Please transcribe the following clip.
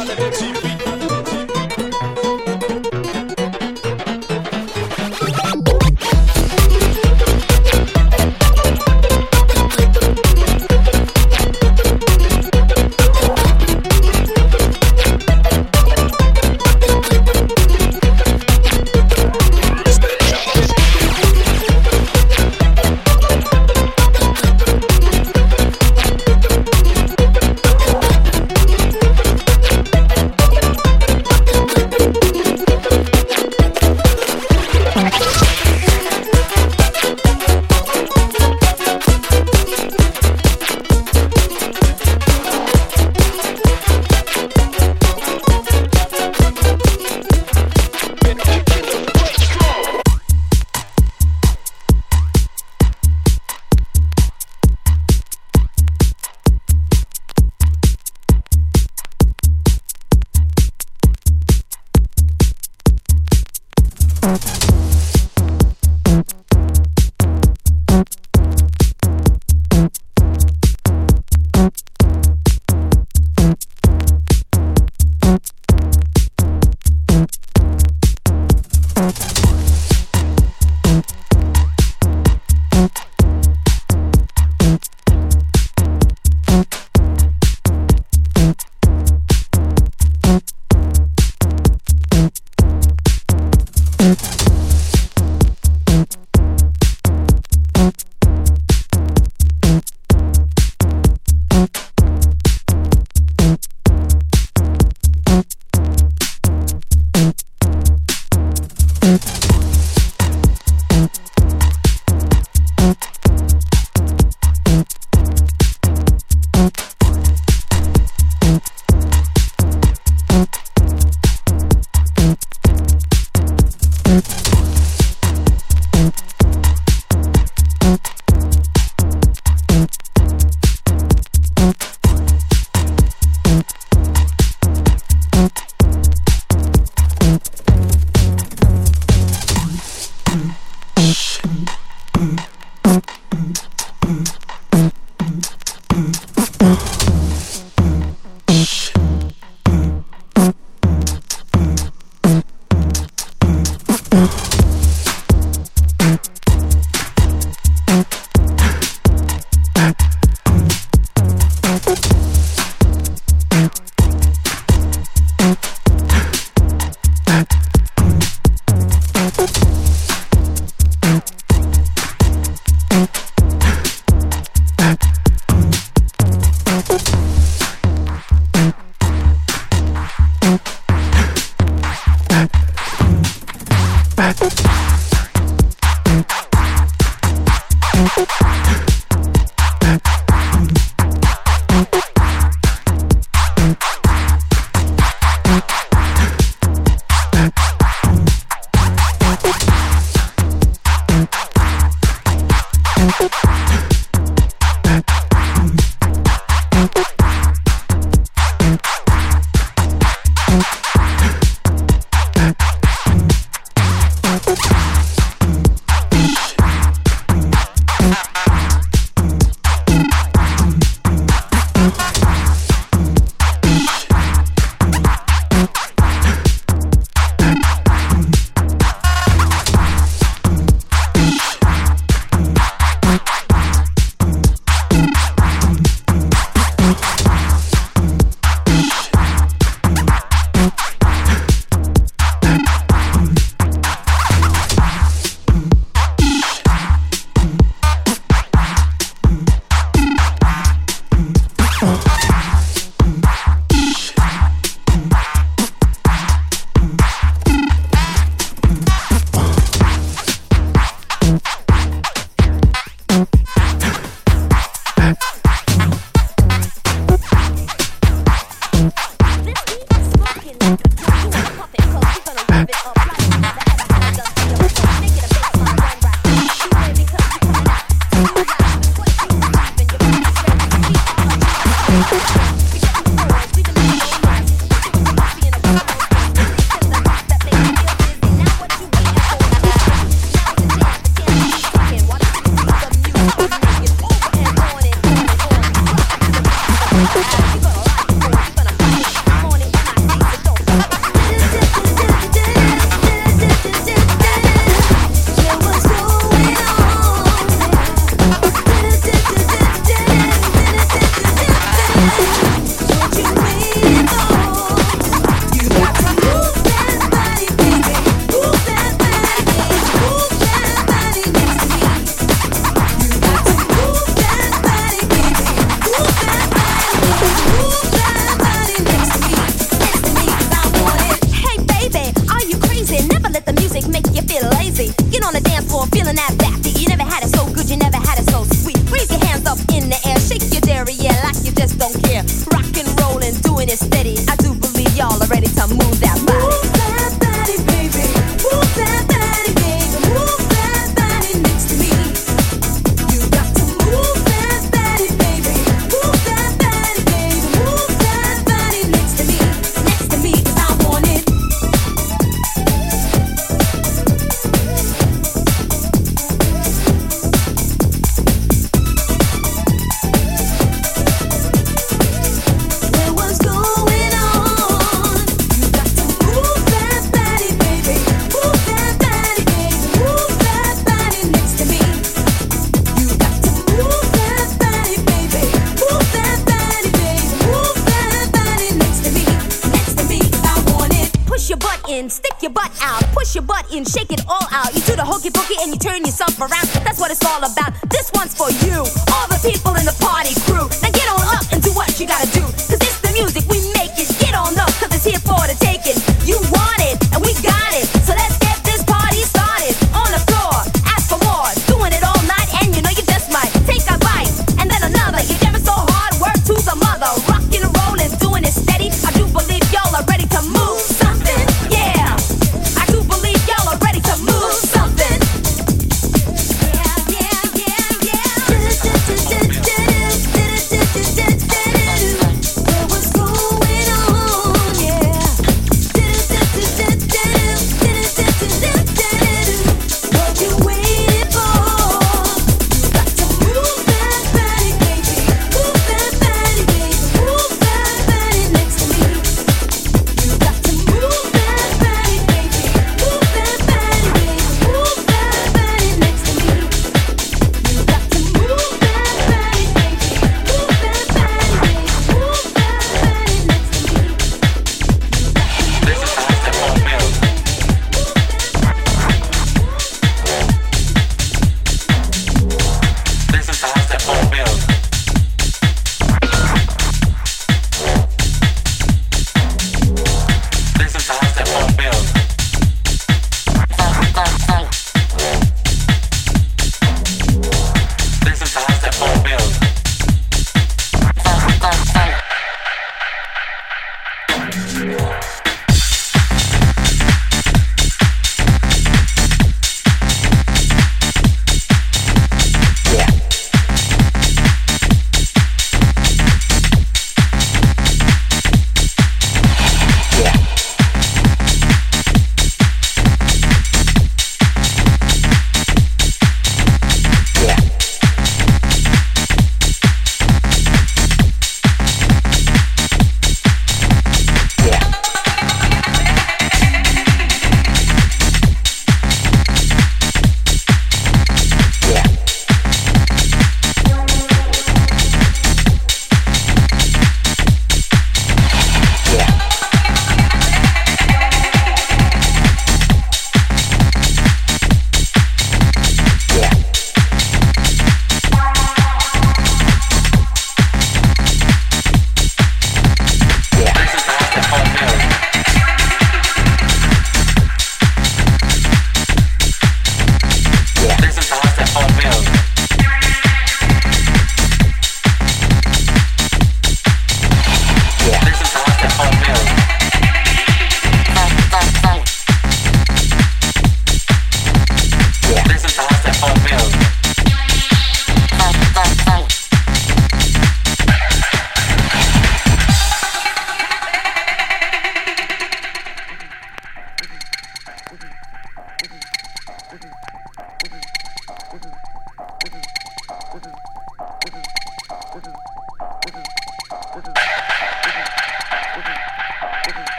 Walking